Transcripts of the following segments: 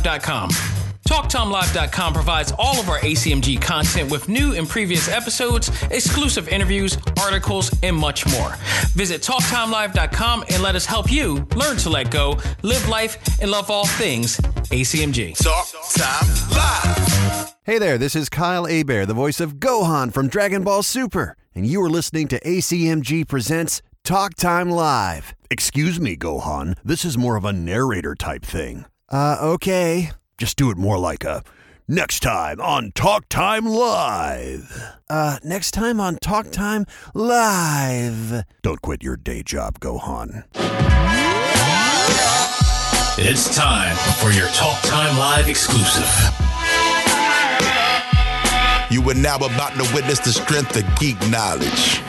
TalkTimeLive.com. TalkTimeLive.com provides all of our ACMG content with new and previous episodes, exclusive interviews, articles, and much more. Visit TalkTimeLive.com and let us help you learn to let go, live life, and love all things ACMG. Talk Time Live. Hey there, this is Kyle Hebert, the voice of Gohan from Dragon Ball Super, and you are listening to ACMG Presents Talk Time Live. Excuse me, Gohan, this is more of a narrator type thing. Uh, okay. Just do it more like a next time on Talk Time Live. Uh, next time on Talk Time Live. Don't quit your day job, Gohan. It's time for your Talk Time Live exclusive. You are now about to witness the strength of geek knowledge.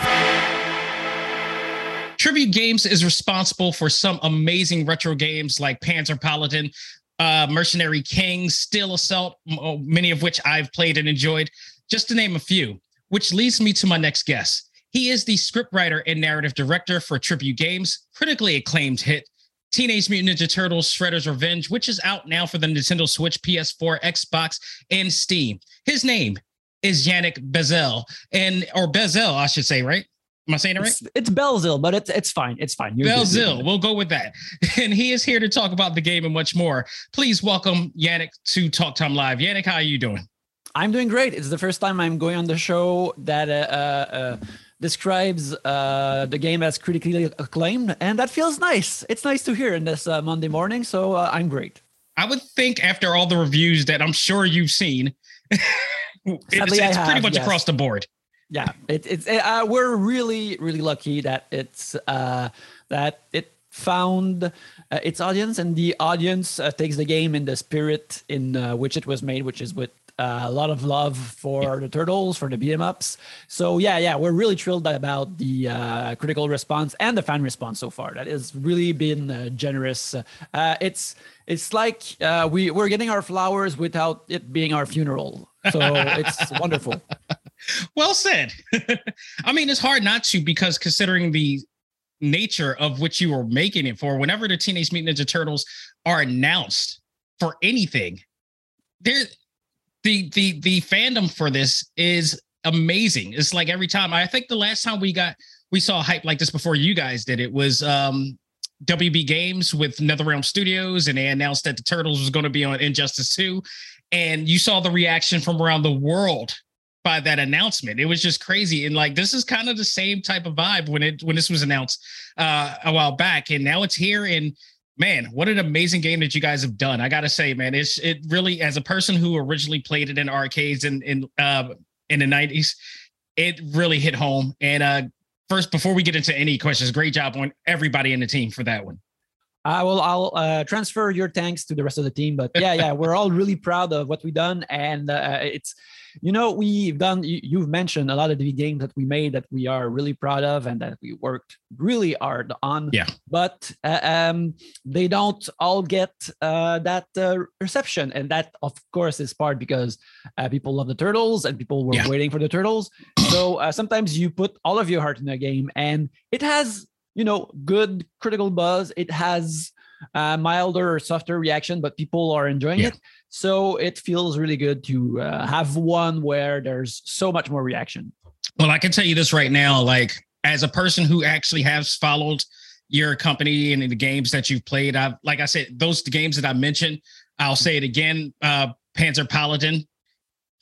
Tribute Games is responsible for some amazing retro games like Panzer Paladin, uh, Mercenary Kings, Steel Assault, oh, many of which I've played and enjoyed, just to name a few. Which leads me to my next guest. He is the scriptwriter and narrative director for Tribute Games, critically acclaimed hit Teenage Mutant Ninja Turtles Shredder's Revenge, which is out now for the Nintendo Switch, PS4, Xbox, and Steam. His name is Yannick Bezel, and or Bezel, I should say, right? Am I saying it right? It's, it's Belzil, but it's it's fine. It's fine. You're Belzil, we'll go with that. And he is here to talk about the game and much more. Please welcome Yannick to Talk Time Live. Yannick, how are you doing? I'm doing great. It's the first time I'm going on the show that uh, uh, uh, describes uh, the game as critically acclaimed, and that feels nice. It's nice to hear in this uh, Monday morning, so uh, I'm great. I would think after all the reviews that I'm sure you've seen, it's, it's have, pretty much yes. across the board yeah it, it's it, uh, we're really really lucky that it's uh, that it found uh, its audience and the audience uh, takes the game in the spirit in uh, which it was made which is with uh, a lot of love for the turtles for the beat 'em ups. So yeah yeah we're really thrilled about the critical response and the fan response so far. That has really been generous. It's it's like we we're getting our flowers without it being our funeral. So it's wonderful well said. I mean, it's hard not to because considering the nature of which you were making it for, whenever the Teenage Mutant Ninja Turtles are announced for anything, there the the the fandom for this is amazing. It's like every time I think the last time we got we saw hype like this before you guys did it was um WB Games with NetherRealm Studios, and they announced that the Turtles was going to be on Injustice 2. And you saw the reaction from around the world by that announcement. It was just crazy. And like this is kind of the same type of vibe when it when this was announced uh a while back. And now it's here and man, what an amazing game that you guys have done. I gotta say, man, it's it really as a person who originally played it in arcades in in uh in the 90s, it really hit home. And uh first before we get into any questions, great job on everybody in the team for that one. I will. I'll uh, transfer your thanks to the rest of the team. But yeah, yeah, we're all really proud of what we've done, and uh, it's you know we've done you, have mentioned a lot of the games that we made that we are really proud of and that we worked really hard on. Yeah. But uh, um, they don't all get uh, that uh, reception. And that of course is part because uh, people love the turtles and people were yeah. waiting for the turtles. So uh, sometimes you put all of your heart in a game and it has you know good critical buzz. It has uh, milder or softer reaction but people are enjoying yeah. it so it feels really good to uh, have one where there's so much more reaction. Well, I can tell you this right now, like as a person who actually has followed your company and the games that you've played, I've like I said, those games that I mentioned, I'll say it again, uh, Panzer Paladin,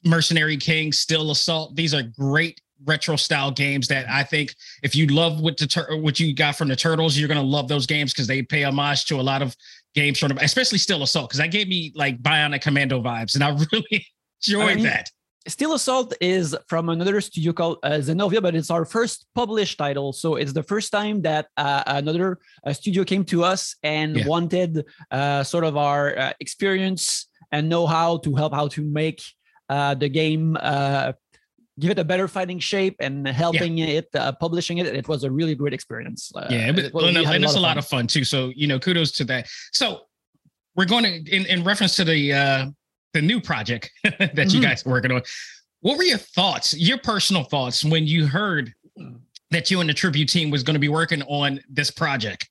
Mercenary King, Steel Assault. These are great retro style games that I think if you love what the tur- what you got from the Turtles, you're gonna love those games because they pay homage to a lot of games from, especially Steel Assault, because that gave me like Bionic Commando vibes, and I really enjoyed I mean, that. Steel Assault is from another studio called uh, Zenovia, but it's our first published title. So it's the first time that uh, another uh, studio came to us and yeah. wanted uh, sort of our uh, experience and know how to help how to make uh, the game uh, give it a better fighting shape and helping it uh, publishing it it was a really great experience uh, yeah, but, it was- well, no, and it's a lot of fun too. So you know, kudos to that. So we're going to in, in reference to the uh the new project that you Mhm. guys are working on. What were your thoughts, your personal thoughts, when you heard that you and the tribute team was going to be working on this project?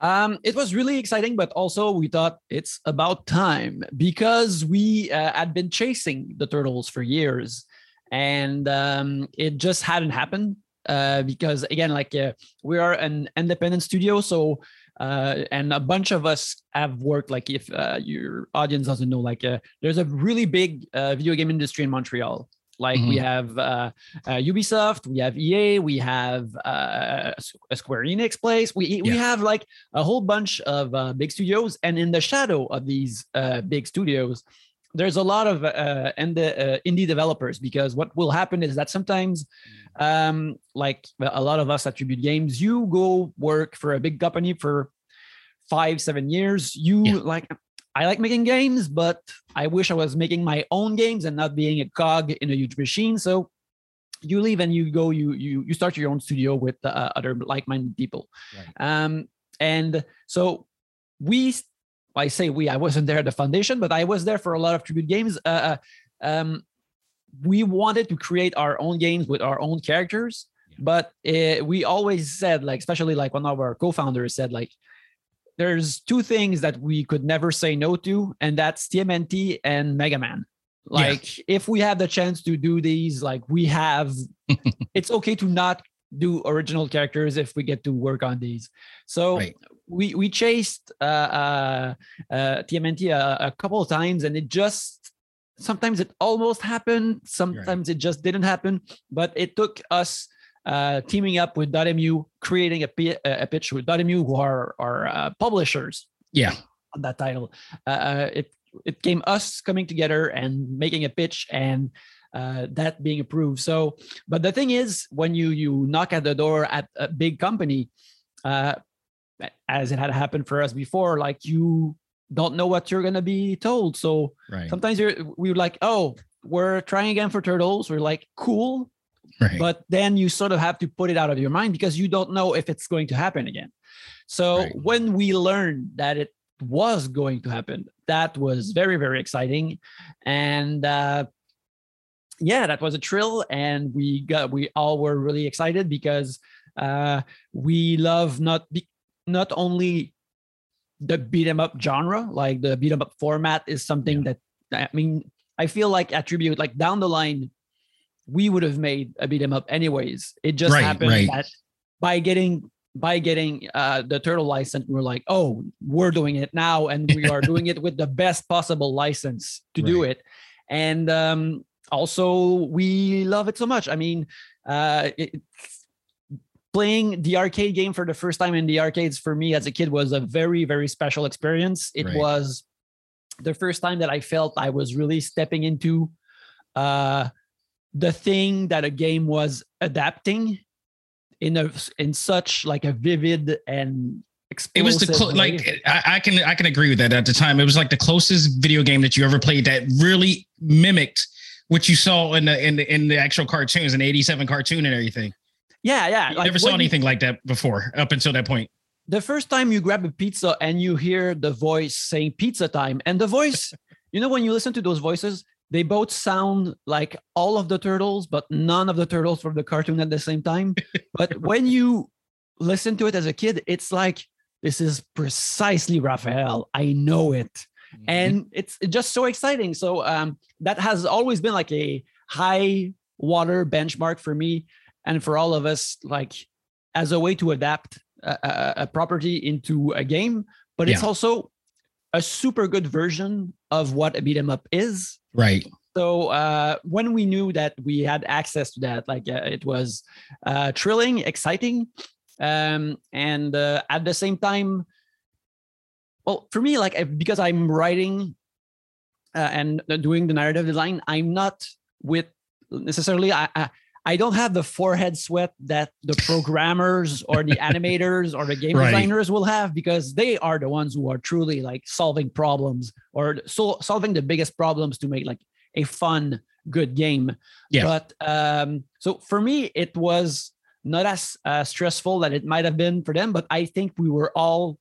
Um, it was really exciting, but also we thought it's about time because we uh, had been chasing the turtles for years, and um, it just hadn't happened. Uh, because again, like uh, we are an independent studio, so uh, and a bunch of us have worked. Like if uh, your audience doesn't know, like uh, there's a really big uh, video game industry in Montreal. Like we have uh, uh, Ubisoft, we have EA, we have uh, a Square Enix place. We we Yeah. have like a whole bunch of uh, big studios, and in the shadow of these uh, big studios, there's a lot of uh, and the uh, indie developers. Because what will happen is that sometimes, um, like a lot of us at Tribute games, you go work for a big company for five, seven years. You Yeah. like. I like making games, but I wish I was making my own games and not being a cog in a huge machine. So you leave and you go you you you start your own studio with uh, other like-minded people um and so we i say we i wasn't there at the foundation but i was there for a lot of tribute games. Uh, uh, um we wanted to create our own games with our own characters but uh, we always said like especially like one of our co-founders said like there's two things that we could never say no to and that's tmnt and mega man. Like if we have the chance to do these like we have it's okay to not do original characters if we get to work on these. So Right. We we chased uh uh, uh tmnt a, a couple of times and it just sometimes it almost happened sometimes it just didn't happen but it took us uh teaming up with dotemu creating a, pitch with dotemu who are our uh, publishers Yeah. on that title. Uh, it it came us coming together and making a pitch and uh, that being approved. So, but the thing is, when you you knock at the door at a big company, uh, as it had happened for us before, like you don't know what you're gonna be told. So Right. sometimes you're we were like, oh, we're trying again for turtles. We're like, cool, Right. but then you sort of have to put it out of your mind because you don't know if it's going to happen again. So Right. when we learned that it was going to happen, that was very very exciting, and uh, yeah, that was a thrill, and we got we all were really excited because uh, we love not be, not only the beat 'em up genre, like the beat 'em up format is something that I mean I feel like at Tribute like down the line we would have made a beat 'em up anyways. It just Right, happened right. that by getting by getting uh, the turtle license, we're like, oh, we're doing it now, and we are doing it with the best possible license to do it. And um, also, we love it so much. I mean, uh, it, playing the arcade game for the first time in the arcades for me as a kid was a very, very special experience. It Right. was the first time that I felt I was really stepping into uh, the thing that a game was adapting in a in such like a vivid and It was the clo- like I, I can I can agree with that. At the time, it was like the closest video game that you ever played that really mimicked what you saw in the in the in the actual cartoons, an '87 cartoon and everything. Yeah, yeah. You like never saw when you- anything like that before up until that point. the first time you grab a pizza and you hear the voice saying pizza time and the voice you know when you listen to those voices they both sound like all of the turtles but none of the turtles from the cartoon at the same time. But when you listen to it as a kid it's like this is precisely raphael. I know it. And it's just so exciting. So um that has always been like a high water benchmark for me and for all of us like as a way to adapt a, a, a property into a game but it's also a super good version of what a beat 'em up is Right. so uh, when we knew that we had access to that, like uh, it was uh, thrilling, exciting, um, and uh, at the same time, well, for me, like because I'm writing uh, and doing the narrative design, I'm not with necessarily. I, I I don't have the forehead sweat that the programmers or the animators or the game Right. designers will have because they are the ones who are truly like solving problems or so solving the biggest problems to make like a fun, good game. Yeah. But um, so for me, it was not as uh, stressful that it might have been for them, but I think we were all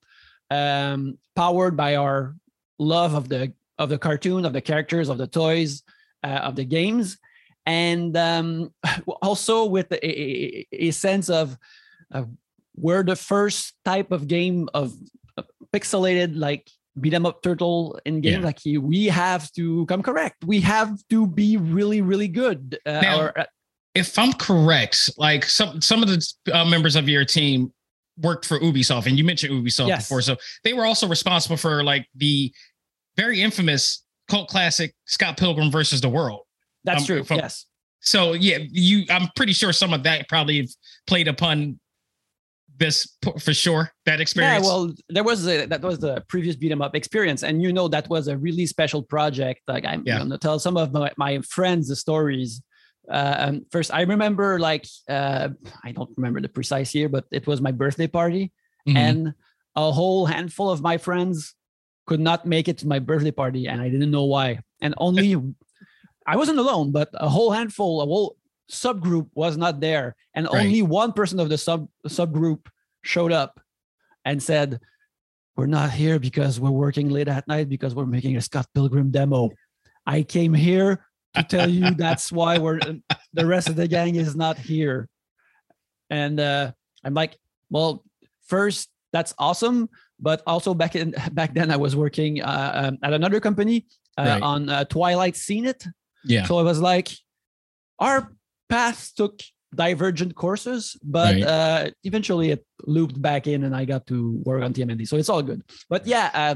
um, powered by our love of the of the cartoon, of the characters, of the toys, uh, of the games, and um, also with a, a, sense of uh, we're the first type of game of uh, pixelated like beat 'em up turtle in game Yeah. like we have to come correct we have to be really really good uh, Now- or, uh, if I'm correct, like some some of the uh, members of your team worked for Ubisoft, and you mentioned Ubisoft Yes. before, so they were also responsible for like the very infamous cult classic Scott Pilgrim versus the World. That's um, true from- yes So yeah, you I'm pretty sure some of that probably played upon this for sure. That experience. Yeah, well, there was a, that was the previous beat 'em up experience, and you know that was a really special project. Like I'm Yeah. gonna tell some of my, my friends the stories. Uh, um, first, I remember like uh, I don't remember the precise year, but it was my birthday party, Mhm. and a whole handful of my friends could not make it to my birthday party, and I didn't know why. And only I wasn't alone, but a whole handful, a whole subgroup was not there, and Right. only one person of the sub subgroup showed up and said, "We're not here because we're working late at night because we're making a Scott Pilgrim demo. I came here to tell you that's why we're the rest of the gang is not here." And uh, I'm like, "Well, first, that's awesome." But also back in back then, I was working uh, um, at another company uh, Right. on uh, Twilight Scene It. Yeah. So it was like our paths took divergent courses, but Right. uh, eventually it looped back in and I got to work on TMNT. So it's all good. But yeah, uh,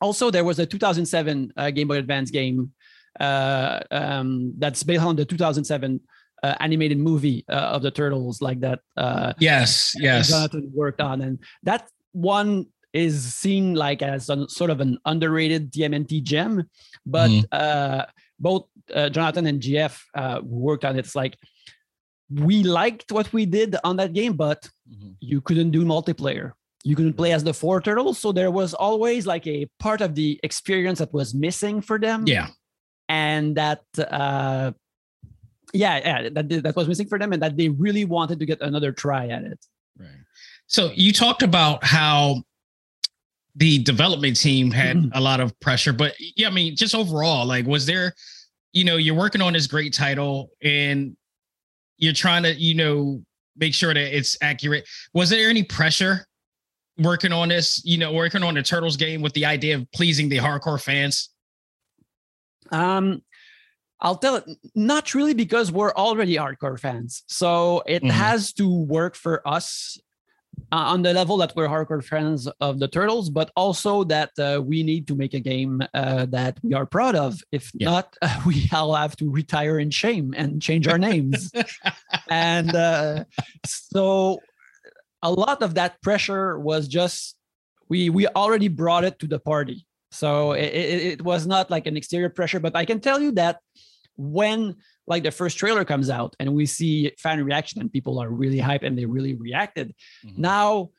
also there was a 2007 uh, Game Boy Advance game uh, um, that's based on the 2007 uh, animated movie uh, of the Turtles, like that. Uh, yes. Yes. Jonathan worked on, and that one is seen like as sort of an underrated TMNT gem. But Mhm. Both uh, Jonathan and GF uh, worked on it. It's like we liked what we did on that game, but Mhm. you couldn't do multiplayer. You couldn't play as the four turtles, so there was always like a part of the experience that was missing for them Yeah. and that uh yeah yeah that that was missing for them and that they really wanted to get another try at it Right. So you talked about how the development team had Mhm. a lot of pressure, but yeah, I mean, just overall, like, was there, you know, you're working on this great title and you're trying to, you know, make sure that it's accurate. Was there any pressure working on this, you know, working on the Turtles game with the idea of pleasing the hardcore fans? um i'll tell it not really because we're already hardcore fans so it Mhm. has to work for us uh, on the level that we're hardcore fans of the turtles but also that uh, we need to make a game uh, that we are proud of. If Yeah. not we all have to retire in shame and change our names. And uh, so a lot of that pressure was just we we already brought it to the party. So it, it, it was not like an exterior pressure but i can tell you that when like the first trailer comes out and we see fan reaction and people are really hyped and they really reacted Mhm. now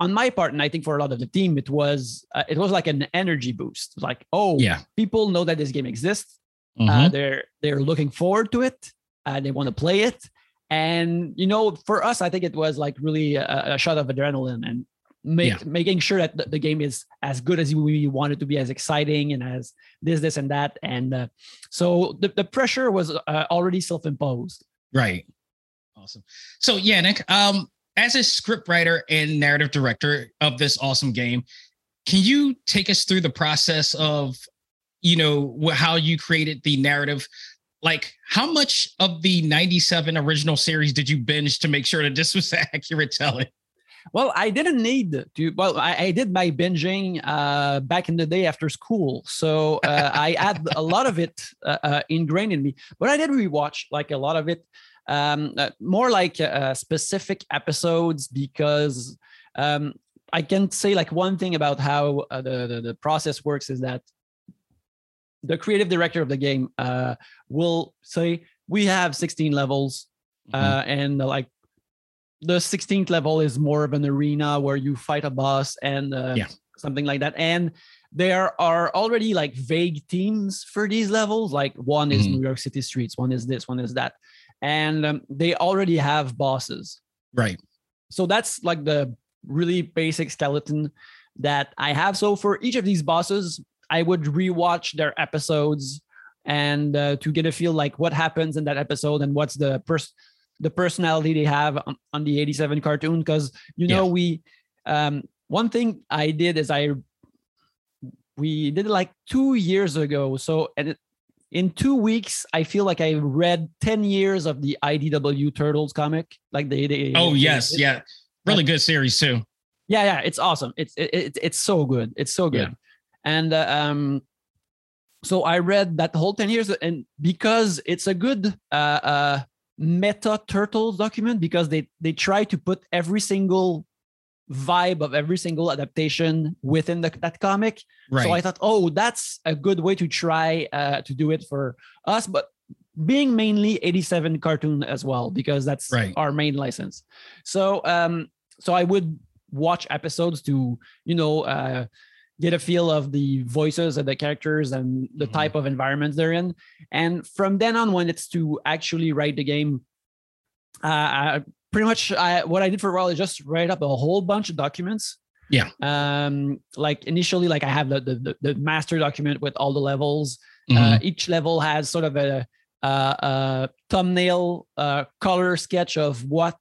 on my part and i think for a lot of the team it was uh, it was like an energy boost like oh Yeah. people know that this game exists uh, Mhm. they're they're looking forward to it uh, they want to play it and you know for us i think it was like really a, a shot of adrenaline and make, Yeah. making sure that the, the game is as good as we want it to be as exciting and as this this and that and uh, so the, the pressure was uh, already self-imposed Right. Awesome. So Yannick, um, as a script writer and narrative director of this awesome game, can you take us through the process of, you know, how you created the narrative? Like, how much of the 97 original series did you binge to make sure that this was accurate telling? Well, I didn't need to. Well, I, I did my binging uh, back in the day after school, so uh, I had a lot of it uh, uh, ingrained in me. But I did rewatch like a lot of it, um, uh, more like uh, specific episodes because um, I can say like one thing about how uh, the, the the process works is that the creative director of the game uh, will say we have 16 levels, Mhm. uh, and like the 16th level is more of an arena where you fight a boss and uh, Yeah. something like that. And there are already like vague themes for these levels. Like one is Mhm. New York City streets, one is this, one is that, and um, they already have bosses. Right. So that's like the really basic skeleton that I have. So for each of these bosses, I would rewatch their episodes and uh, to get a feel like what happens in that episode and what's the pers- the personality they have on, on the 87 cartoon because you know we um one thing I did is I we did it like 2 years ago so and it, in 2 weeks I feel like I read 10 years of the IDW Turtles comic like they, they Oh they yes, yeah. Really good series too. Yeah, yeah, it's awesome. It's it, it, it's so good. It's so good. Yeah. And uh, um so I read that whole 10 years and because it's a good uh uh meta turtles document because they they try to put every single vibe of every single adaptation within the, that comic. Right. So I thought, oh, that's a good way to try uh, to do it for us, but being mainly 87 cartoon as well because that's Right. our main license. So um, so I would watch episodes to you know uh, get a feel of the voices of the characters and the Mhm. type of environments they're in, and from then on, when it's to actually write the game, uh, I, pretty much I, what I did for a while is just write up a whole bunch of documents Yeah. um like initially like i have the the, the- master document with all the levels Mhm. uh, each level has sort of a, a, a thumbnail uh, color sketch of what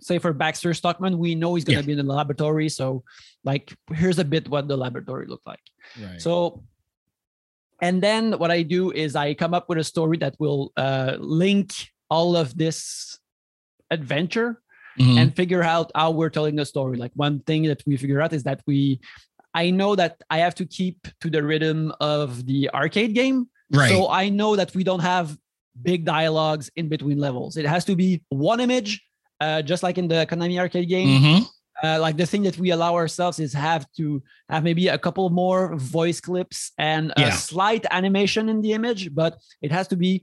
say for baxter stockman we know he's going to Yeah. be in the laboratory so like here's a bit what the laboratory looked like right. so, and then what I do is I come up with a story that will uh, link all of this adventure Mhm. and figure out how we're telling the story. Like one thing that we figure out is that we, I know that I have to keep to the rhythm of the arcade game. right. So I know that we don't have big dialogues in between levels. It has to be one image, uh, just like in the Konami arcade game Mhm. Uh, like the thing that we allow ourselves is have to have maybe a couple more voice clips and a Yeah. slight animation in the image, but it has to be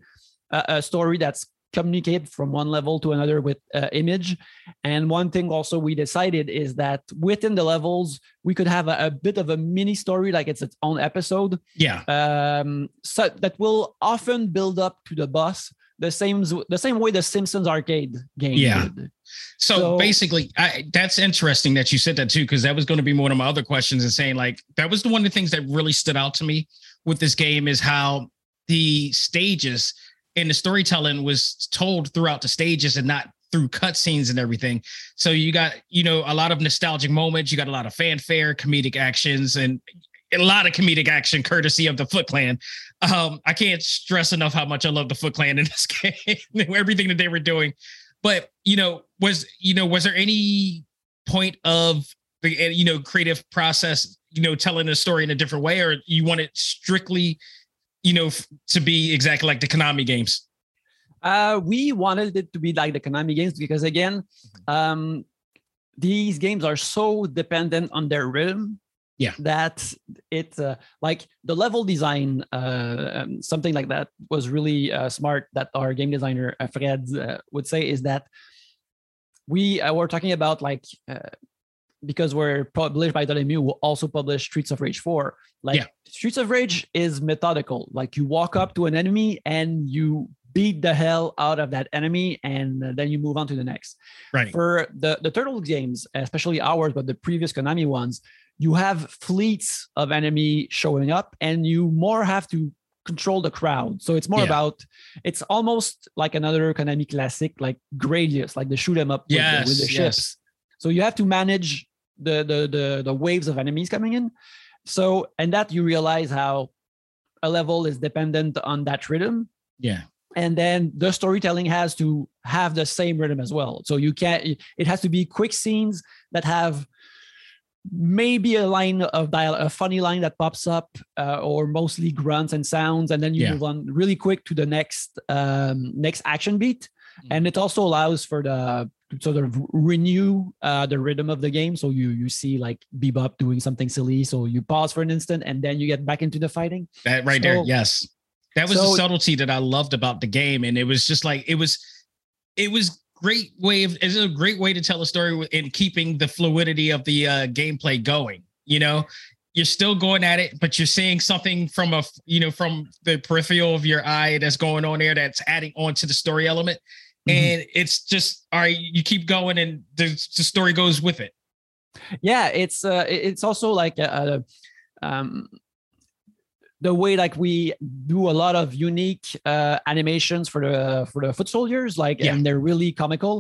a, a story that's communicated from one level to another with uh, image. And one thing also we decided is that within the levels we could have a, a bit of a mini story, like it's its own episode, Yeah. um, so that will often build up to the boss. The same, the same way the Simpsons arcade game Yeah. did. So, So- basically, I, that's interesting that you said that too, because that was going to be one of my other questions. And saying like that was the one of the things that really stood out to me with this game is how the stages and the storytelling was told throughout the stages and not through cutscenes and everything. So you got you know a lot of nostalgic moments. You got a lot of fanfare, comedic actions, and a lot of comedic action courtesy of the Foot Clan. Um, I can't stress enough how much I love the Foot Clan in this game. Everything that they were doing but you know was you know was there any point of the uh, you know creative process you know telling the story in a different way or you want it strictly you know f- to be exactly like the konami games Uh, we wanted it to be like the Konami games because again, Mm-hmm. um, these games are so dependent on their rhythm. Yeah. That it uh, like the level design, uh, um, something like that was really uh, smart. That our game designer uh, Fred uh, would say is that we uh, were talking about like uh, because we're published by Dotemu, we also publish Streets of Rage 4. Like Yeah. Streets of Rage is methodical. Like you walk up to an enemy and you beat the hell out of that enemy and then you move on to the next. right For the the Turtle games, especially ours, but the previous Konami ones, you have fleets of enemy showing up and you more have to control the crowd. So it's more Yeah. about it's almost like another Konami classic like Gradius, like the shoot 'em up with, the, with the Yes, ships. yes. So you have to manage the, the the the waves of enemies coming in. So and that you realize how a level is dependent on that rhythm yeah and then the storytelling has to have the same rhythm as well so you can't it has to be quick scenes that have maybe a line of dial a funny line that pops up uh, or mostly grunts and sounds and then you Yeah. move on really quick to the next um next action beat. Mm-hmm. and it also allows for the sort of renew uh, the rhythm of the game. So you you see like bebop doing something silly. So you pause for an instant and then you get back into the fighting. That right there. Yes. That was So- the subtlety that I loved about the game, and it was just like it was, it was great way of it's a great way to tell a story in keeping the fluidity of the uh, gameplay going. You know, you're still going at it, but you're seeing something from a you know from the peripheral of your eye that's going on there that's adding on to the story element, Mhm. and it's just all right. You keep going, and the, the story goes with it. yeah it's uh it's also like a, a um the way like we do a lot of unique uh animations for the for the foot soldiers like Yeah. and they're really comical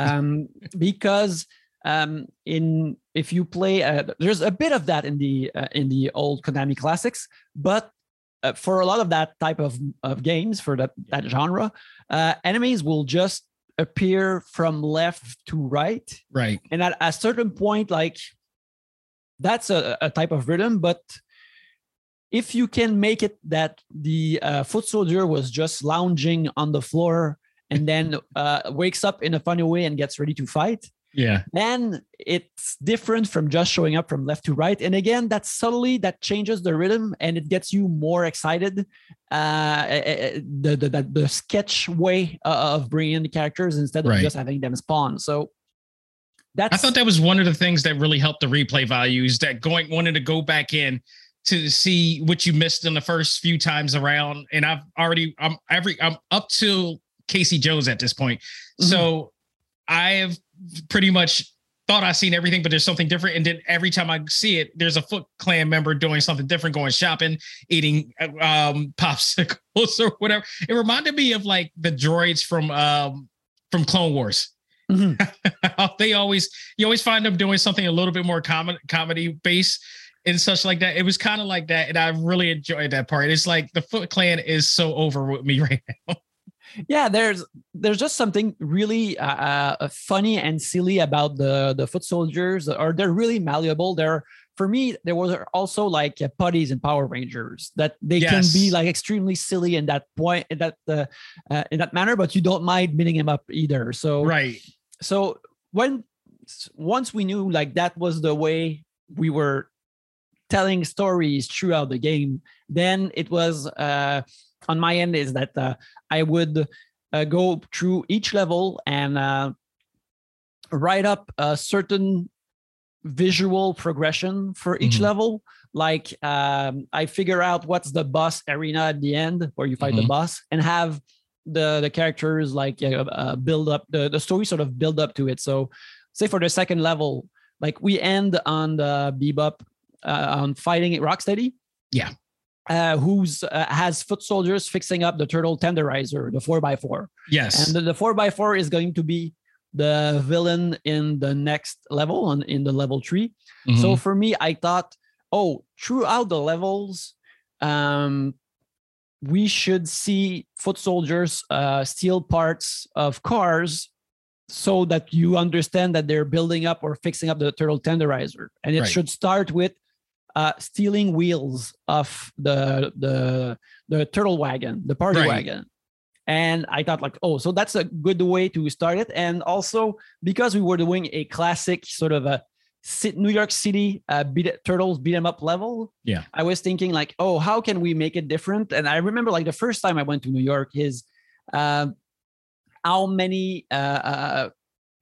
um because um in if you play uh, there's a bit of that in the uh, in the old konami classics but uh, for a lot of that type of, of games for that that genre uh enemies will just appear from left to right Right. and at a certain point like that's a, a type of rhythm but if you can make it that the uh, foot soldier was just lounging on the floor and then uh, wakes up in a funny way and gets ready to fight Yeah. then it's different from just showing up from left to right and again that subtly that changes the rhythm and it gets you more excited uh eh, eh, the the, the, the sketch way uh, of bringing in the characters instead of Right. just having them spawn so that's I thought that was one of the things that really helped the replay value is that going wanted to go back in to see what you missed in the first few times around. And I've already I'm every I'm up to Casey Jones at this point. So I have pretty much thought I seen everything, but there's something different. And then every time I see it, there's a Foot Clan member doing something different, going shopping, eating um popsicles or whatever. It reminded me of like the droids from um from Clone Wars Mhm. they always you always find them doing something a little bit more comedy comedy based and such like that. It was kind of like that, and I really enjoyed that part. It's like the Foot Clan is so over with me right now. yeah there's there's just something really uh, uh, funny and silly about the the foot soldiers or they're really malleable they're for me there was also like uh, putties and power rangers that they can be like extremely silly in that point in that uh, uh, in that manner but you don't mind beating him up either so Right. so when once we knew like that was the way we were telling stories throughout the game then it was uh on my end is that uh, i would uh, go through each level and uh write up a certain visual progression for each Mhm. level like um i figure out what's the boss arena at the end where you fight the Mhm. boss and have the the characters like uh, build up the the story sort of build up to it so say for the second level like we end on the bebop uh, on fighting at rocksteady Yeah. uh, who's uh, has foot soldiers fixing up the turtle tenderizer the 4x4 Yes. and the, the 4x4 is going to be the villain in the next level on in the level 3 so Mhm. for me i thought oh throughout the levels um we should see foot soldiers uh steal parts of cars so that you understand that they're building up or fixing up the turtle tenderizer and it Right. should start with uh stealing wheels off the the the turtle wagon the party Right. wagon and i thought like oh so that's a good way to start it and also because we were doing a classic sort of a New York City uh, beat turtles beat 'em up level. Yeah. I was thinking like, oh, how can we make it different? And I remember like the first time I went to New York is uh, how many uh, uh,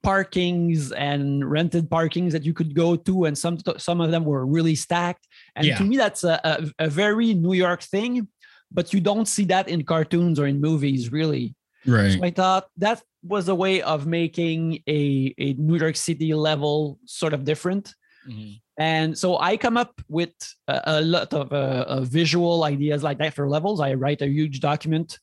parkings and rented parkings that you could go to, and some some of them were really stacked. And Yeah. to me, that's a, a, a very New York thing, but you don't see that in cartoons or in movies really. right. So I thought that was a way of making a, a New York City level sort of different. Mhm. And so I come up with a, a lot of uh, visual ideas like that for levels. I write a huge document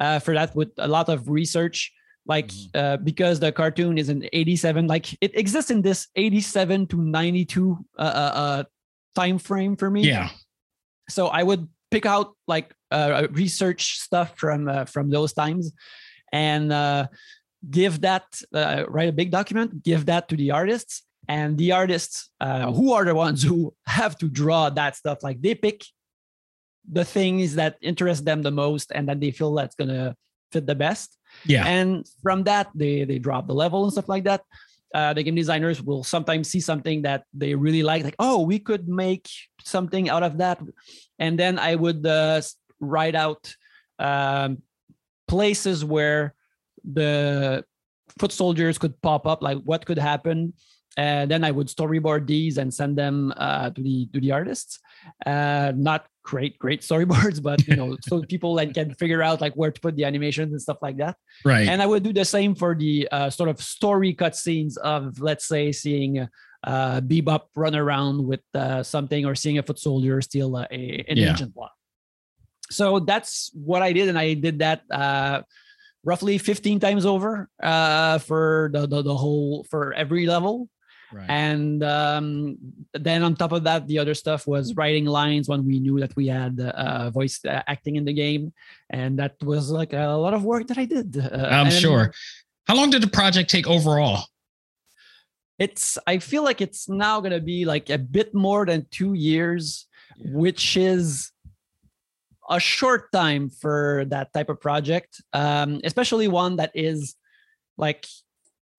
uh, for that with a lot of research, like Mhm. uh, because the cartoon is in 87, like it exists in this 87 to 92 uh, uh, uh, time frame for me Yeah. so i would pick out like uh, research stuff from uh, from those times and uh, give that uh, write a big document give that to the artists and the artists uh, who are the ones who have to draw that stuff like they pick the things that interest them the most and that they feel that's gonna fit the best Yeah. and from that they they drop the level and stuff like that uh, the game designers will sometimes see something that they really like like oh we could make something out of that and then i would uh, write out um, places where the foot soldiers could pop up, like what could happen. And then I would storyboard these and send them uh, to the to the artists. Uh, not great, great storyboards, but you know, so people like can figure out like where to put the animations and stuff like that. Right. And I would do the same for the uh, sort of story cutscenes of, let's say, seeing uh, Bebop run around with uh, something or seeing a foot soldier steal a, a, an Yeah. agent block. So that's what I did, and I did that uh, roughly 15 times over uh, for the, the the whole for every level. Right. And um, then on top of that, the other stuff was writing lines when we knew that we had uh, voice uh, acting in the game, and that was like a lot of work that I did. Uh, I'm sure. How long did the project take overall? it's. I feel like it's now gonna be like a bit more than two years, which is a short time for that type of project, um, especially one that is like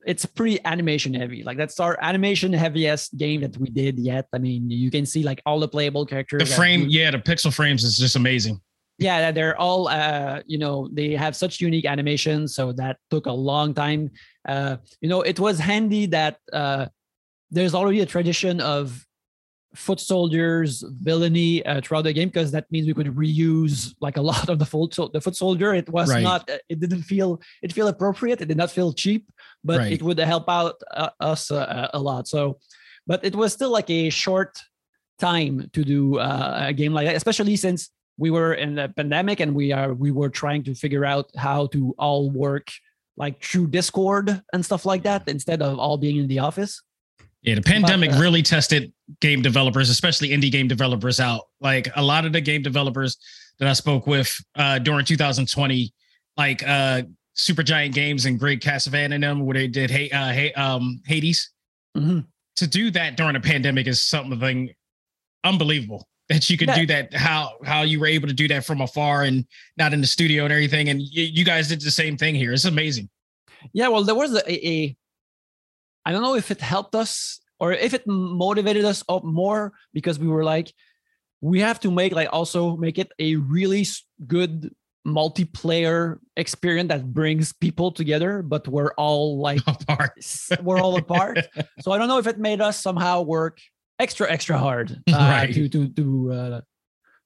it's pretty animation heavy. Like that's our animation heaviest game that we did yet. I mean, you can see like all the playable characters. The frame, we- yeah, the pixel frames is just amazing. yeah, they're all uh, you know, they have such unique animations, so that took a long time. Uh, you know, it was handy that uh there's already a tradition of foot soldiers villainy uh, throughout the game because that means we could reuse like a lot of the foot sol- the foot soldier it was Right. not uh, it didn't feel it feel appropriate it did not feel cheap but Right. it would help out uh, us uh, a lot so but it was still like a short time to do uh, a game like that especially since we were in the pandemic and we are we were trying to figure out how to all work like through discord and stuff like that instead of all being in the office Yeah, the pandemic really tested game developers, especially indie game developers, out. Like a lot of the game developers that I spoke with uh, during 2020, like uh, Supergiant Games and Greg Kasavin and them, where they did hey, uh, hey, um, Hades. Mhm. To do that during a pandemic is something unbelievable. That you could Yeah. do that, how how you were able to do that from afar and not in the studio and everything, and you, you guys did the same thing here. It's amazing. Yeah, well, there was a, a I don't know if it helped us or if it motivated us up more because we were like, we have to make like also make it a really good multiplayer experience that brings people together, but we're all like Apart. we're all apart. So I don't know if it made us somehow work extra extra hard uh, Right. to to to uh,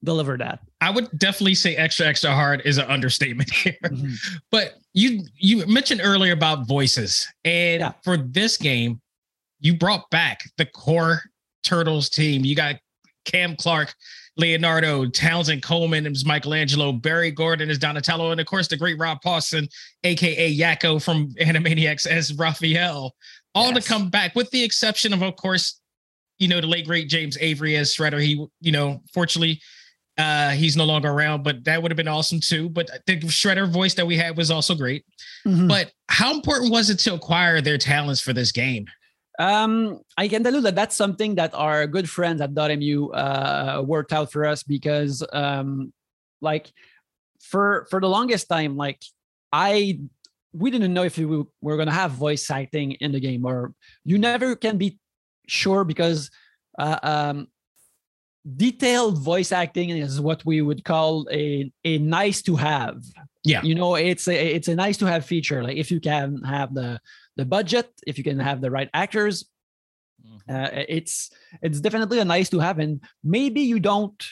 deliver that. I would definitely say extra extra hard is an understatement here. Mhm. But you you mentioned earlier about voices, and Yeah. for this game, you brought back the core Turtles team. You got Cam Clarke, Leonardo, Townsend Coleman is Michelangelo, Barry Gordon is Donatello, and of course the great Rob Paulsen, aka Yakko from Animaniacs as Raphael, all Yes. to come back, with the exception of, of course, you know, the late great James Avery as Shredder. He, you know, fortunately, uh, he's no longer around, but that would have been awesome too. But the Shredder voice that we had was also great. Mhm. But how important was it to acquire their talents for this game? Um, I can tell you that that's something that our good friends at Dotemu uh, worked out for us because, um, like, for for the longest time, like I we didn't know if we were- were gonna have voice acting in the game, or you never can be sure because uh, um, detailed voice acting is what we would call a a nice to have. Yeah. you know it's a it's a nice to have feature. Like if you can have the the budget if you can have the right actors uh, it's it's definitely a nice to have and maybe you don't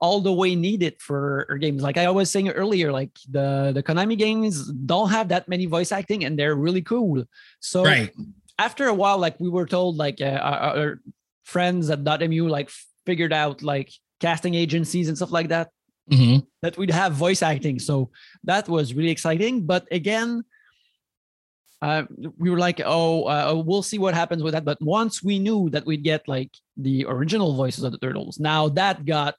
all the way need it for games. Like i was saying earlier like the the konami games don't have that many voice acting and they're really cool. So Right. after a while like we were told like uh, our, our friends at Dotemu like figured out like casting agencies and stuff like that hmm that we'd have voice acting. So that was really exciting. But again, uh, we were like, oh, uh, we'll see what happens with that. But once we knew that we'd get like the original voices of the turtles, now that got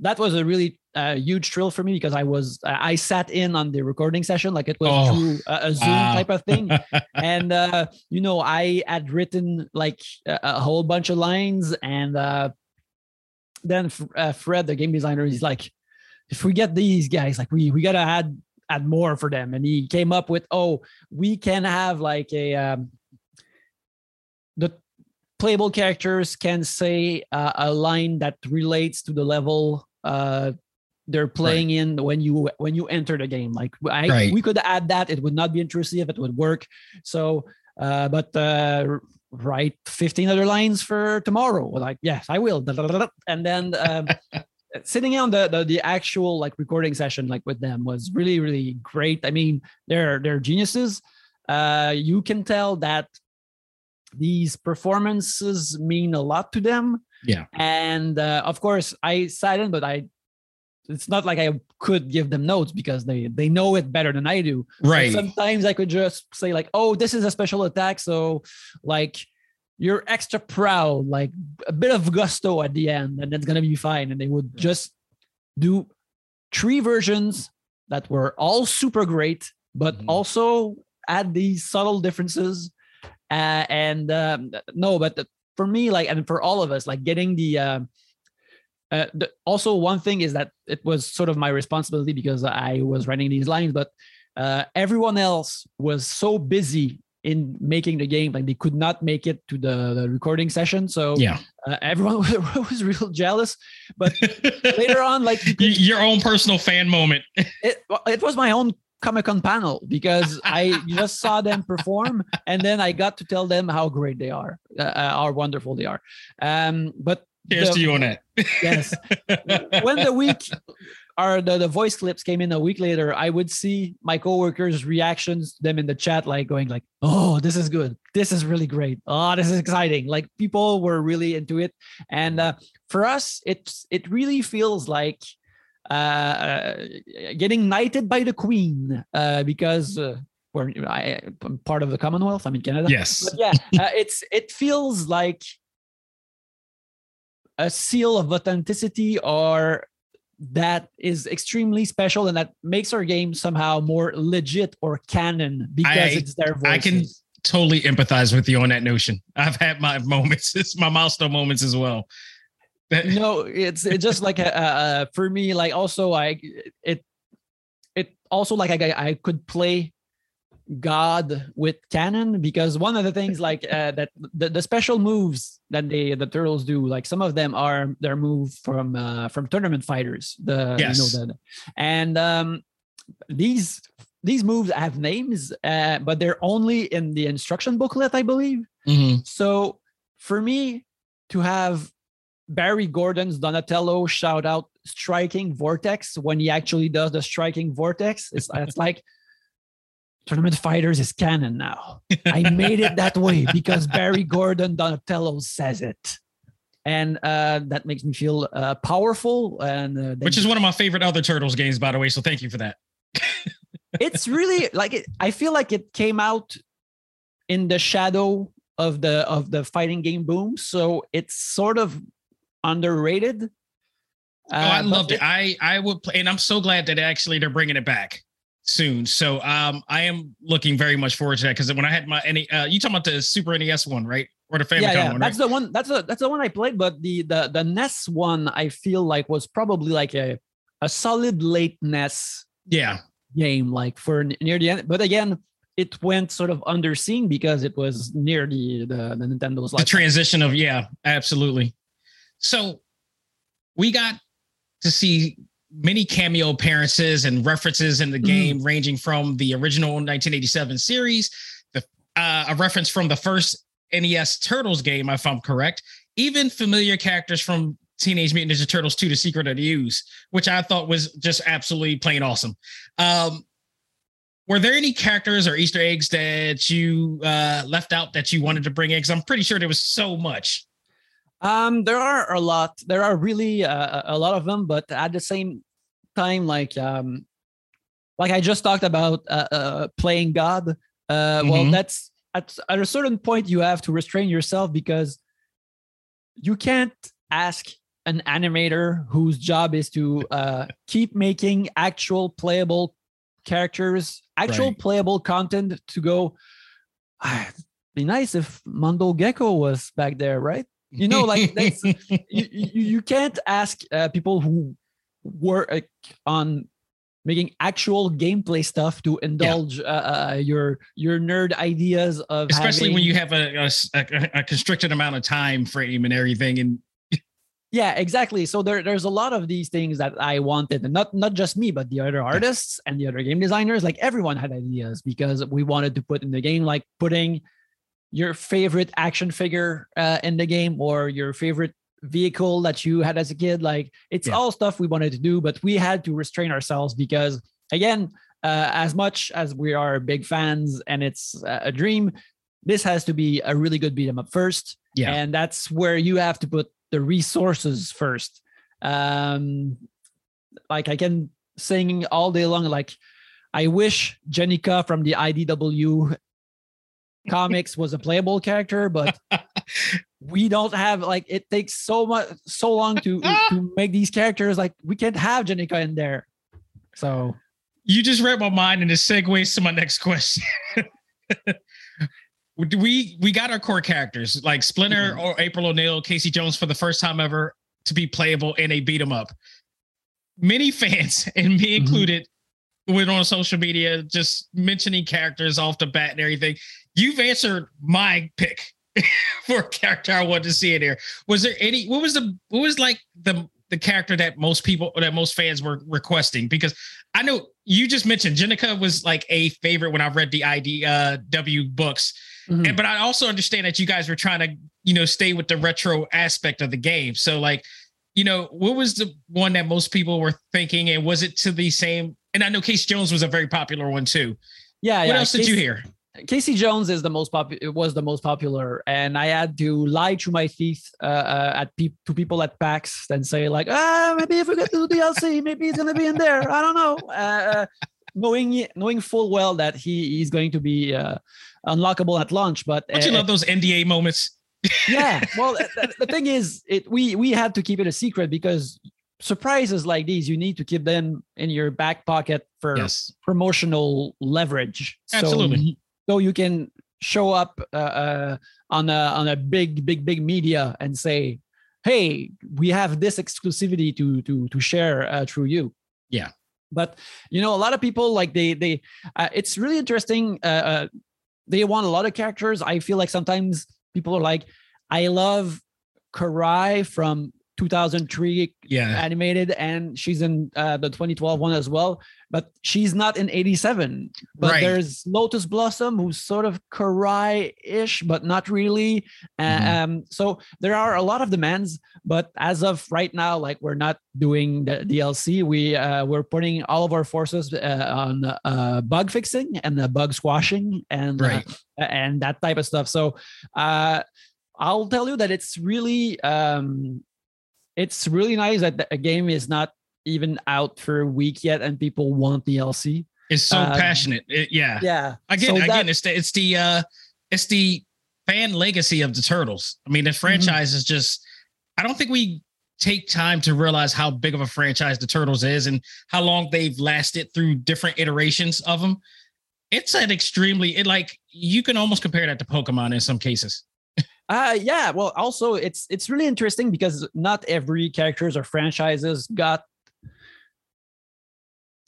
that was a really uh, huge thrill for me because I was I sat in on the recording session like it was Oh, through a, a Zoom wow. type of thing, and uh, you know I had written like a, a whole bunch of lines, and uh, then uh, Fred, the game designer, he's like, if we get these guys, like we we gotta add add more for them, and he came up with, oh, we can have like a um, the playable characters can say uh, a line that relates to the level uh they're playing in when you when you enter the game. Like I Right. we could add that. It would not be intrusive. If it would work. So, uh, but uh, write 15 other lines for tomorrow. Like yes, I will. And then. Um, sitting on the, the the actual like recording session like with them was really really great i mean they're they're geniuses uh you can tell that these performances mean a lot to them Yeah. and uh, of course i sat in but i it's not like i could give them notes because they they know it better than i do. But Right. sometimes i could just say like oh this is a special attack. So like you're extra proud like a bit of gusto at the end and it's gonna be fine. And they would just do three versions that were all super great but Mhm. also add these subtle differences. Uh, and um, no but the- for me like and for all of us like getting the uh, uh, the, also one thing is that it was sort of my responsibility because I was writing these lines, but uh, everyone else was so busy in making the game, like they could not make it to the, the recording session. So Yeah. uh, everyone was, was real jealous. But later on, like you could- Your own personal fan moment. it, it was my own Comic Con panel because I just saw them perform and then I got to tell them how great they are, uh, uh, how wonderful they are. Um, but Cheers the- to you on that. yes. When the week or the, the voice clips came in a week later i would see my coworkers reactions to them in the chat like going like oh this is good. This is really great. Oh this is exciting. Like people were really into it. And uh, for us it's it really feels like uh, getting knighted by the queen uh, because uh, we're I, I'm part of the commonwealth. I'm in canada. Yes. but yeah uh, it's it feels like a seal of authenticity or that is extremely special and that makes our game somehow more legit or canon because I- it's their voices. I can totally empathize with you on that notion. I've had my moments, it's my milestone moments as well. No it's it's just like a, a, a- for me like also i it it also like I, I could play god with canon because one of the things like uh, that the, the special moves that they the turtles do like some of them are their move from uh from tournament fighters the Yes. you know the and um these these moves have names uh but they're only in the instruction booklet i believe Mhm. so for me to have Barry Gordon's Donatello shout out striking vortex when he actually does the striking vortex, it's, it's like Tournament Fighters is canon now. I made it that way because Barry Gordon Donatello says it. And uh, that makes me feel uh, powerful. And uh, Which is one of my favorite other Turtles games, by the way. So thank you for that. it's really like it, I feel like it came out in the shadow of the of the fighting game boom, so it's sort of underrated. oh, I Uh, loved it. I I would play, and I'm so glad that actually they're bringing it back soon. So um, I am looking very much forward to that because when I had my any, uh, you talking about the Super NES one, right, or the Famicom yeah, yeah, one, that's right? the one. That's the that's the one I played. But the the the NES one, I feel like was probably like a a solid late NES yeah, game, like for near the end. But again, it went sort of underseen because it was near the the, the Nintendo's the like transition of yeah, absolutely. So we got to see many cameo appearances and references in the Mhm. game, ranging from the original 1987 series, the uh, a reference from the first NES Turtles game, if I'm correct, even familiar characters from Teenage Mutant Ninja Turtles 2: The Secret of the Ooze, which I thought was just absolutely plain awesome. Um, were there any characters or Easter eggs that you uh, left out that you wanted to bring in? Because I'm pretty sure there was so much. Um, there are a lot. There are really uh, a lot of them, but at the same time, like um, like I just talked about uh, uh, playing God. Uh, well, Mhm. that's at at a certain point you have to restrain yourself because you can't ask an animator whose job is to uh, keep making actual playable characters, actual Right. playable content to go. "Ah, be nice if Mondo Gecko was back there, right? You know, like that's you, you, you can't ask uh, people who work on making actual gameplay stuff to indulge uh, uh, your your nerd ideas of especially when you have a a constricted amount of time frame and everything and Yeah, exactly. So there, there's a lot of these things that I wanted, and not not just me, but the other artists and the other game designers. Like everyone had ideas because we wanted to put in the game, like putting your favorite action figure uh, in the game or your favorite vehicle that you had as a kid. Like it's Yeah. all stuff we wanted to do, but we had to restrain ourselves because, again, uh, as much as we are big fans and it's a dream, this has to be a really good beat 'em up first. Yeah. And that's where you have to put the resources first. Um, like I can sing all day long, like I wish Jennika from the IDW comics was a playable character, but we don't have like it takes so much so long to to make these characters like we can't have Jennika in there. So You just read my mind and it segues to my next question. we we got our core characters like Splinter Mhm. or April O'Neil, Casey Jones for the first time ever to be playable in a beat 'em up. Many fans, and me included, went on social media just mentioning characters off the bat and everything. You've answered my pick for a character I wanted to see in there. Was there any? What was the? What was like the the character that most people that most fans were requesting? Because I know you just mentioned Jennika was like a favorite when I read the IDW books. Mhm. And, but I also understand that you guys were trying to, you know, stay with the retro aspect of the game. So, like, you know, what was the one that most people were thinking, and was it to the same? And I know Case Jones was a very popular one too. yeah, What yeah. else did you hear? Casey Jones is the most popular. It was the most popular, and I had to lie through my teeth uh, uh, at pe- to people at PAX and say like, ah, maybe if we get to the DLC, maybe he's gonna be in there. I don't know. Uh, knowing knowing full well that he is going to be uh, unlockable at launch, but Don't you uh, love those NDA moments? yeah. Well, the, the thing is, it we we had to keep it a secret because surprises like these you need to keep them in your back pocket for Yes. promotional leverage. Absolutely. So, so you can show up uh, uh, on a on a big big big media and say, "Hey, we have this exclusivity to to to share uh, through you." Yeah. But you know, a lot of people like they they. Uh, it's really interesting. Uh, uh, they want a lot of characters. I feel like sometimes people are like, "I love Karai from 2003 Yeah. animated and she's in uh, the 2012 one as well but she's not in 87 but Right. there's lotus blossom who's sort of karai-ish but not really Mhm. um so there are a lot of demands but as of right now like we're not doing the dlc we uh, we're putting all of our forces uh, on uh, bug fixing and uh, bug squashing and uh, Right. and that type of stuff so uh I'll tell you that it's really um it's really nice that a game is not even out for a week yet and people want the DLC. It's so Um, passionate. It- yeah. Yeah. Again, So again, that- it's the it's the uh it's the fan legacy of the turtles. I mean, Mm-hmm. the franchise is just I don't think we take time to realize how big of a franchise the turtles is and how long they've lasted through different iterations of them. It's an extremely it like you can almost compare that to Pokemon in some cases. Uh yeah, well also it's it's really interesting because not every characters or franchises got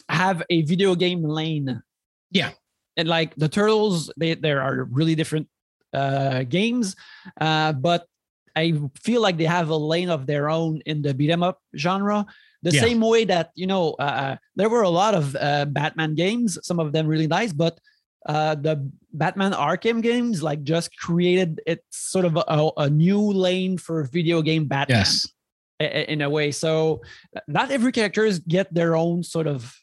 have a video game lane. Yeah. And like the turtles, they there are really different uh games. Uh but I feel like they have a lane of their own in the beat 'em up genre. The Yeah. same way that you know, uh, there were a lot of uh, Batman games, some of them really nice, but uh, the Batman Arkham games like just created it sort of a, a new lane for video game Batman Yes. in a way. So not every characters get their own sort of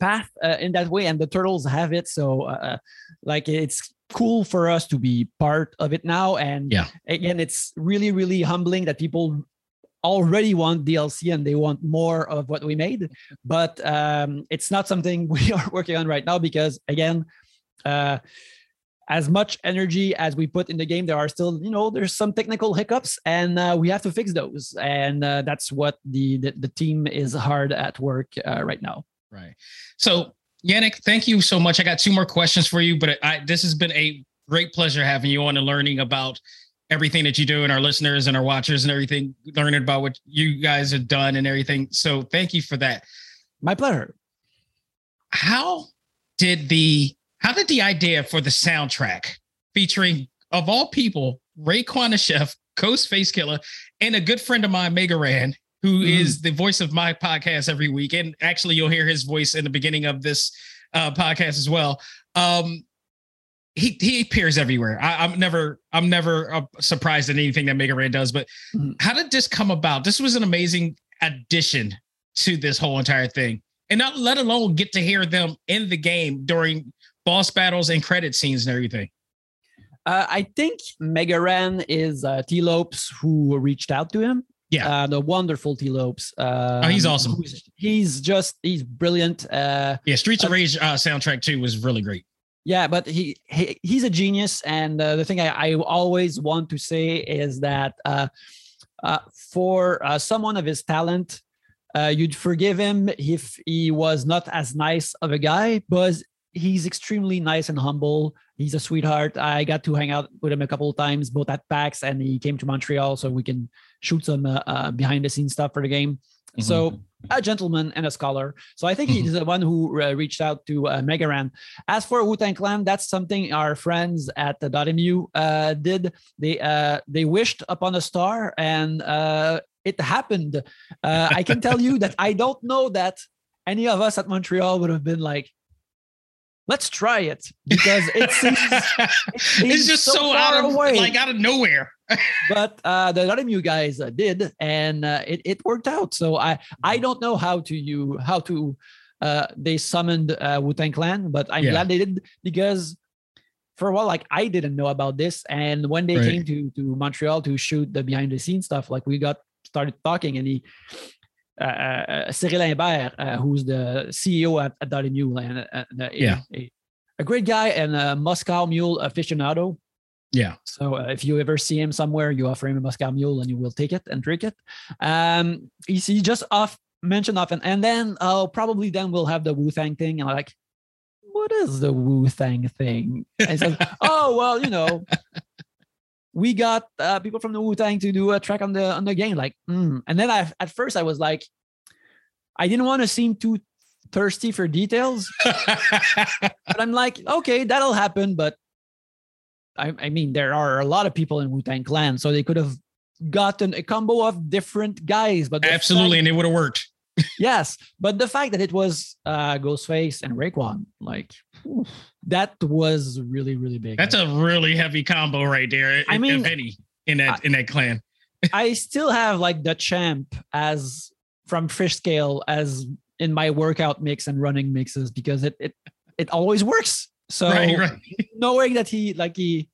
path uh, in that way, and the turtles have it. So uh, like it's cool for us to be part of it now. And Yeah. again, it's really really humbling that people already want DLC and they want more of what we made, but um, it's not something we are working on right now because again. Uh, as much energy as we put in the game, there are still, you know, there's some technical hiccups, and uh, we have to fix those. And uh, that's what the, the the team is hard at work uh, right now. Right. So, Yannick, thank you so much. I got two more questions for you, but I, this has been a great pleasure having you on and learning about everything that you do and our listeners and our watchers and everything, learning about what you guys have done and everything. So, thank you for that. My pleasure. How did the how did the idea for the soundtrack featuring of all people Raekwon the Chef Ghost Face Killer, and a good friend of mine, Mega Ran, who Mhm. is the voice of my podcast every week. And actually, you'll hear his voice in the beginning of this uh, podcast as well. Um, he he appears everywhere. I, I'm never I'm never uh, surprised at anything that Mega Ran does. But Mhm. how did this come about? This was an amazing addition to this whole entire thing, and not let alone get to hear them in the game during boss battles and credit scenes and everything. Uh, I think Mega Ran is uh, Tee Lopes who reached out to him. Yeah. uh, the wonderful Tee Lopes. Uh, Oh, he's awesome. He's just he's brilliant. Uh, Yeah, Streets of Uh, Rage uh, soundtrack too was really great. Yeah, but he, he he's a genius, and uh, the thing I, I always want to say is that uh, uh, for uh, someone of his talent, uh, you'd forgive him if he was not as nice of a guy, but he's extremely nice and humble. He's a sweetheart. I got to hang out with him a couple of times, both at PAX and he came to Montreal, so we can shoot some uh, behind the scenes stuff for the game. So a gentleman and a scholar. So I think he's the one who uh, reached out to uh, Mega Ran. As for Wu Tang Clan, that's something our friends at the Dotemu uh, did. They uh, they wished upon a star, and uh, it happened. Uh, I can tell you that I don't know that any of us at Montreal would have been like, "Let's try it," because it seems it's seems just so so, out of away. like out of nowhere. But uh, the you guys uh, did, and uh, it it worked out. So I. I don't know how to you how to uh, they summoned uh, Wu Tang Clan, but I'm Yeah. glad they did because for a while like I didn't know about this, and when they Right. came to to Montreal to shoot the behind the scenes stuff, like we got started talking, and he. Uh, uh, Cyril Imbert, uh, who's the CEO at, at Dotemu, and uh, uh, Yeah. a, a great guy and a Moscow Mule aficionado. Yeah. So uh, if you ever see him somewhere, you offer him a Moscow Mule and you will take it and drink it. Um, he, he just off mention often, and then uh, probably then we'll have the Wu Tang thing, and I'm like, what is the Wu Tang thing? And he says, oh well, you know, we got uh, people from the Wu Tang to do a track on the on the game, like, mm. and then I at first I was like, I didn't want to seem too thirsty for details, but I'm like, okay, that'll happen. But I, I mean, there are a lot of people in Wu Tang Clan, so they could have gotten a combo of different guys. But Absolutely, fact- and it would have worked. yes, but the fact that it was uh, Ghostface and Raekwon, like oof, that was really, really big. That's a really heavy combo right there. I if- mean, if any in that in that clan. I still have like the champ as from Fishscale as in my workout mix and running mixes because it it it always works. So right, right. knowing that he like he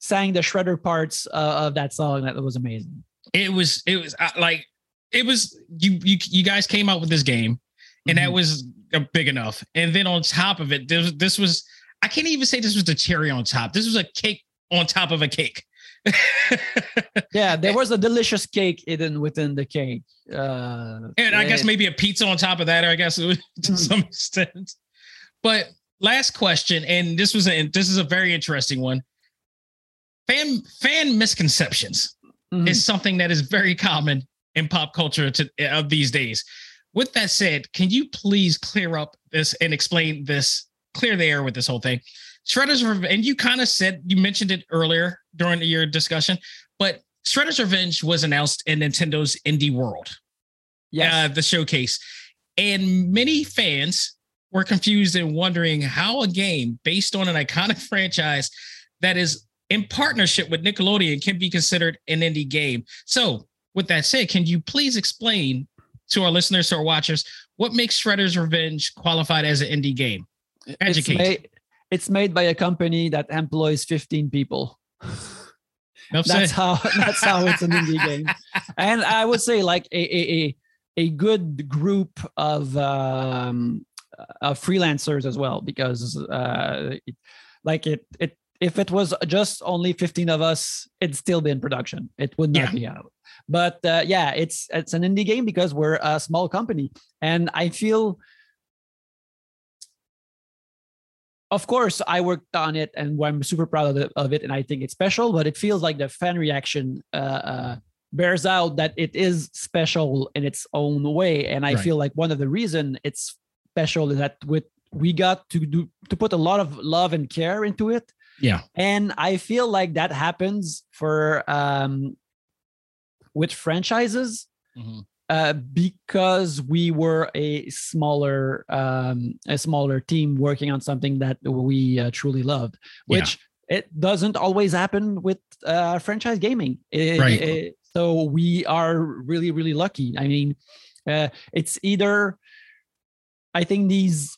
sang the shredder parts uh, of that song, that was amazing. It was it was uh, like it was you you you guys came out with this game, and that Mhm. was uh, big enough. And then on top of it, this this was I can't even say this was the cherry on top. This was a cake on top of a cake. Yeah, there was a delicious cake hidden within the cake. Uh, And I guess maybe a pizza on top of that, or I guess to Mm. some extent. But last question, and this was a this is a very interesting one. Fan fan misconceptions Mhm. is something that is very common in pop culture to, of these days. With that said, can you please clear up this and explain this, clear the air with this whole thing? Shredder's Revenge, and you kind of said you mentioned it earlier during your discussion, but Shredder's Revenge was announced in Nintendo's Indie World yeah, uh, the showcase. And many fans were confused and wondering how a game based on an iconic franchise that is in partnership with Nickelodeon can be considered an indie game. So, with that said, can you please explain to our listeners, to our watchers, what makes Shredder's Revenge qualified as an indie game? It's Educate. made, it's made by a company that employs 15 people. That's how that's how it's an indie game and i would say like a a a, a good group of um of freelancers as well because uh it, like it it if it was just only 15 of us it'd still be in production it would not Yeah. be out but uh, yeah it's it's an indie game because we're a small company and i feel of course i worked on it and i'm super proud of it, of it and i think it's special but it feels like the fan reaction uh, uh, bears out that it is special in its own way and i Right. feel like one of the reason it's special is that with we got to do to put a lot of love and care into it Yeah. and i feel like that happens for um with franchises Mhm. uh, because we were a smaller um, a smaller team working on something that we uh, truly loved, Yeah. which it doesn't always happen with uh, franchise gaming. It- Right. it- so we are really really lucky. I mean, uh, it's either I think these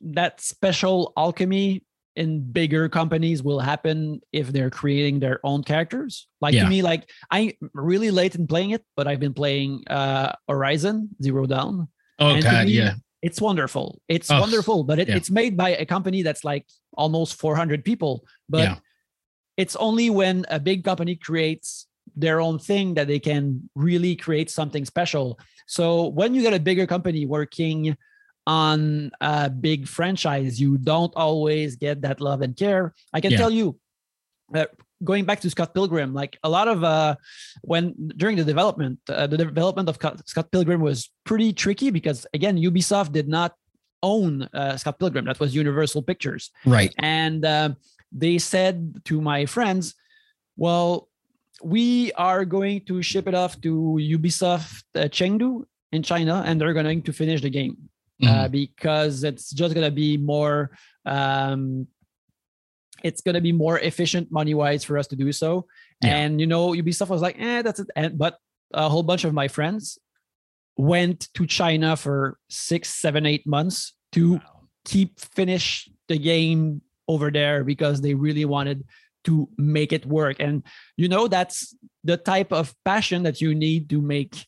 that special alchemy in bigger companies will happen if they're creating their own characters. Like Yeah. to me, like I'm really late in playing it, but I've been playing uh Horizon Zero Dawn. Oh god, me, yeah. It's wonderful. It's Oh, wonderful, but it, yeah. it's made by a company that's like almost 400 people. But Yeah. it's only when a big company creates their own thing that they can really create something special. So when you get a bigger company working on a big franchise, you don't always get that love and care. I can Yeah. tell you, uh, going back to Scott Pilgrim, like a lot of uh, when during the development, uh, the development of Scott- Pilgrim was pretty tricky because again, Ubisoft did not own uh, Scott Pilgrim. That was Universal Pictures Right. and uh, they said to my friends well we are going to ship it off to ubisoft uh, chengdu in china and they're going to finish the game Mm-hmm. uh, because it's just going to be more um, it's going to be more efficient money wise for us to do so Yeah. and you know ubisoft was like eh that's it and but a whole bunch of my friends went to china for six seven eight months to keep finish the game over there because they really wanted to make it work and you know that's the type of passion that you need to make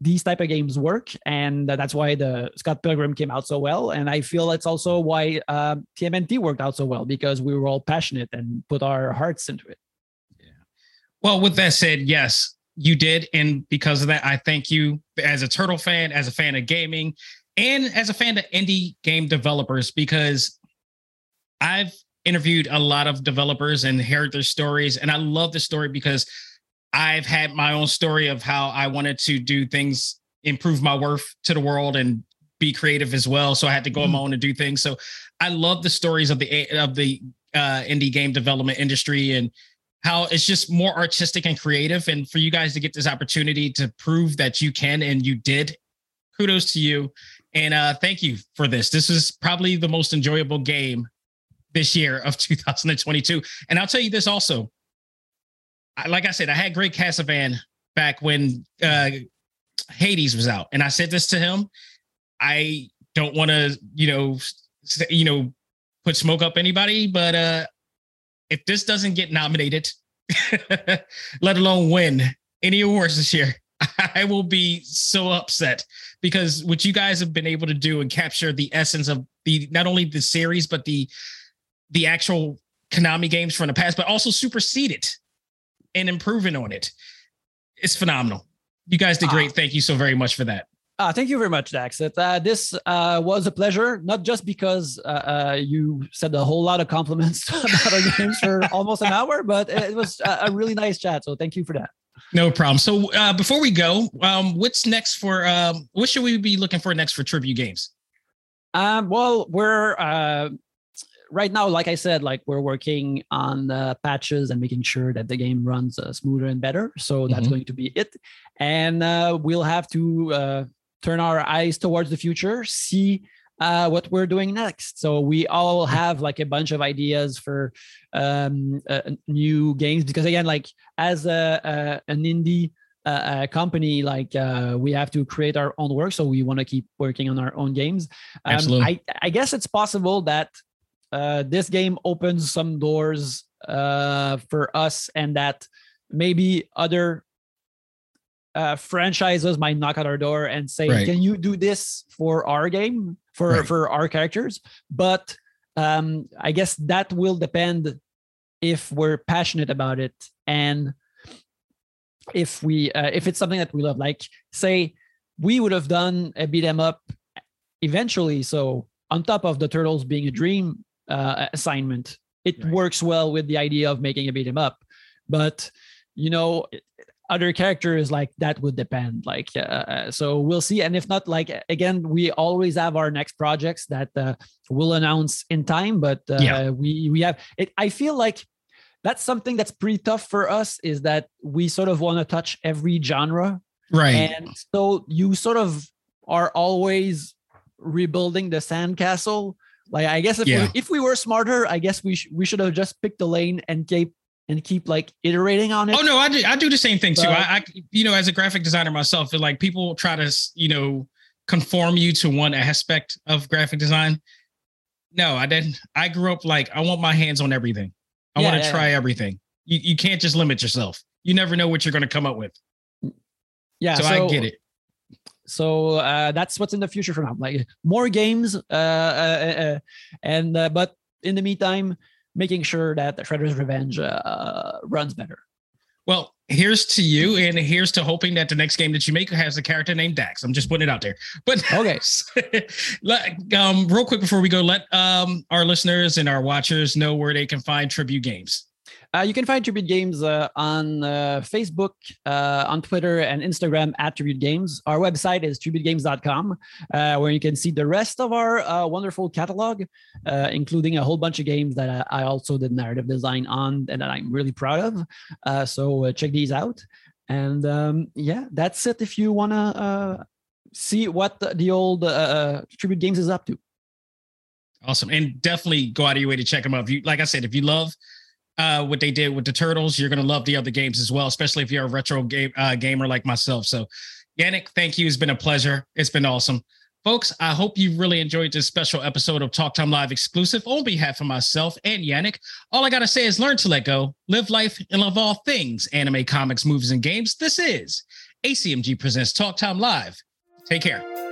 these type of games work and that's why the scott pilgrim came out so well and i feel that's also why um, tmnt worked out so well because we were all passionate and put our hearts into it Yeah. Well, with that said, yes, you did. And because of that, I thank you as a Turtle fan, as a fan of gaming, and as a fan of indie game developers, because I've interviewed a lot of developers and heard their stories. And I love the story because I've had my own story of how I wanted to do things, improve my worth to the world and be creative as well. So I had to go on my own and do things. So I love the stories of the of the uh, indie game development industry and how it's just more artistic and creative. And for you guys to get this opportunity to prove that you can and you did, kudos to you. And uh, thank you for this. This is probably the most enjoyable game this year of 2022. And I'll tell you this also. I, like I said, I had Greg Kasavin back when uh, Hades was out, and I said this to him. I don't want to, you know, you know, put smoke up anybody, but uh, if this doesn't get nominated, let alone win any awards this year, I will be so upset because what you guys have been able to do and capture the essence of the not only the series but the the actual Konami games from the past, but also supersede it and improving on it. It's phenomenal. You guys did great. Thank you so very much for that. Uh, thank you very much, Dax. It, uh, this uh, was a pleasure, not just because uh, uh, you said a whole lot of compliments about our games for almost an hour, but it was a, a really nice chat. So thank you for that. No problem. So uh, before we go, um, what's next for um, what should we be looking for next for Tribute Games? Um, well, we're uh, right now, like I said, like we're working on uh, patches and making sure that the game runs uh, smoother and better. So that's Mhm. going to be it, and uh, we'll have to uh, turn our eyes towards the future, see uh, what we're doing next. So we all have like a bunch of ideas for um, uh, new games because again, like as a, an indie uh, uh, company, like uh, we have to create our own work. So we want to keep working on our own games. Um, Absolutely. I, I guess it's possible that uh, this game opens some doors uh, for us and that maybe other uh, franchises might knock at our door and say, Right. "Can you do this for our game for Right. for our characters?" But um, I guess that will depend if we're passionate about it and if we uh, if it's something that we love. Like, say, we would have done a beat 'em up eventually. So on top of the turtles being a dream uh, assignment, it Right. works well with the idea of making a beat 'em up. But you know, other characters like that would depend. Like, uh, uh, so we'll see. And if not, like again, we always have our next projects that uh, we'll announce in time. But uh, Yeah. we we have it. I feel like that's something that's pretty tough for us is that we sort of want to touch every genre Right. and so you sort of are always rebuilding the sandcastle like i guess if, Yeah. we, if we were smarter i guess we, sh- we should have just picked a lane and keep and keep like iterating on it Oh no, I do. I do the same thing too. I, I, you know, as a graphic designer myself, like people try to, you know, conform you to one aspect of graphic design. No, I didn't. I grew up like I want my hands on everything. I Yeah, want to yeah, try everything. You you can't just limit yourself. You never know what you're going to come up with. yeah so, I get it. So uh, that's what's in the future for now like more games uh, uh, uh, and uh, but in the meantime making sure that the shredder's revenge uh, runs better Well, here's to you, and here's to hoping that the next game that you make has a character named Dax. I'm just putting it out there. But Okay. let, um, real quick before we go, let um our listeners and our watchers know where they can find Tribute Games. Uh, you can find Tribute Games uh, on uh, Facebook, uh, on Twitter, and Instagram at Tribute Games. Our website is tributegames.com, uh, where you can see the rest of our uh, wonderful catalog, including a whole bunch of games that I, also did narrative design on and that I'm really proud of. So check these out. And um, yeah, that's it. If you want to see what the, old Tribute Games is up to. Awesome, and definitely go out of your way to check them out. If you, like I said, if you love uh, what they did with the turtles, you're gonna love the other games as well, especially if you're a retro game uh, gamer like myself. So, Yannick, thank you. It's been a pleasure. It's been awesome. Folks, I hope you really enjoyed this special episode of Talk Time Live exclusive on behalf of myself and Yannick. All I got to say is learn to let go, live life, and love all things anime, comics, movies, and games. This is ACMG Presents Talk Time Live. Take care.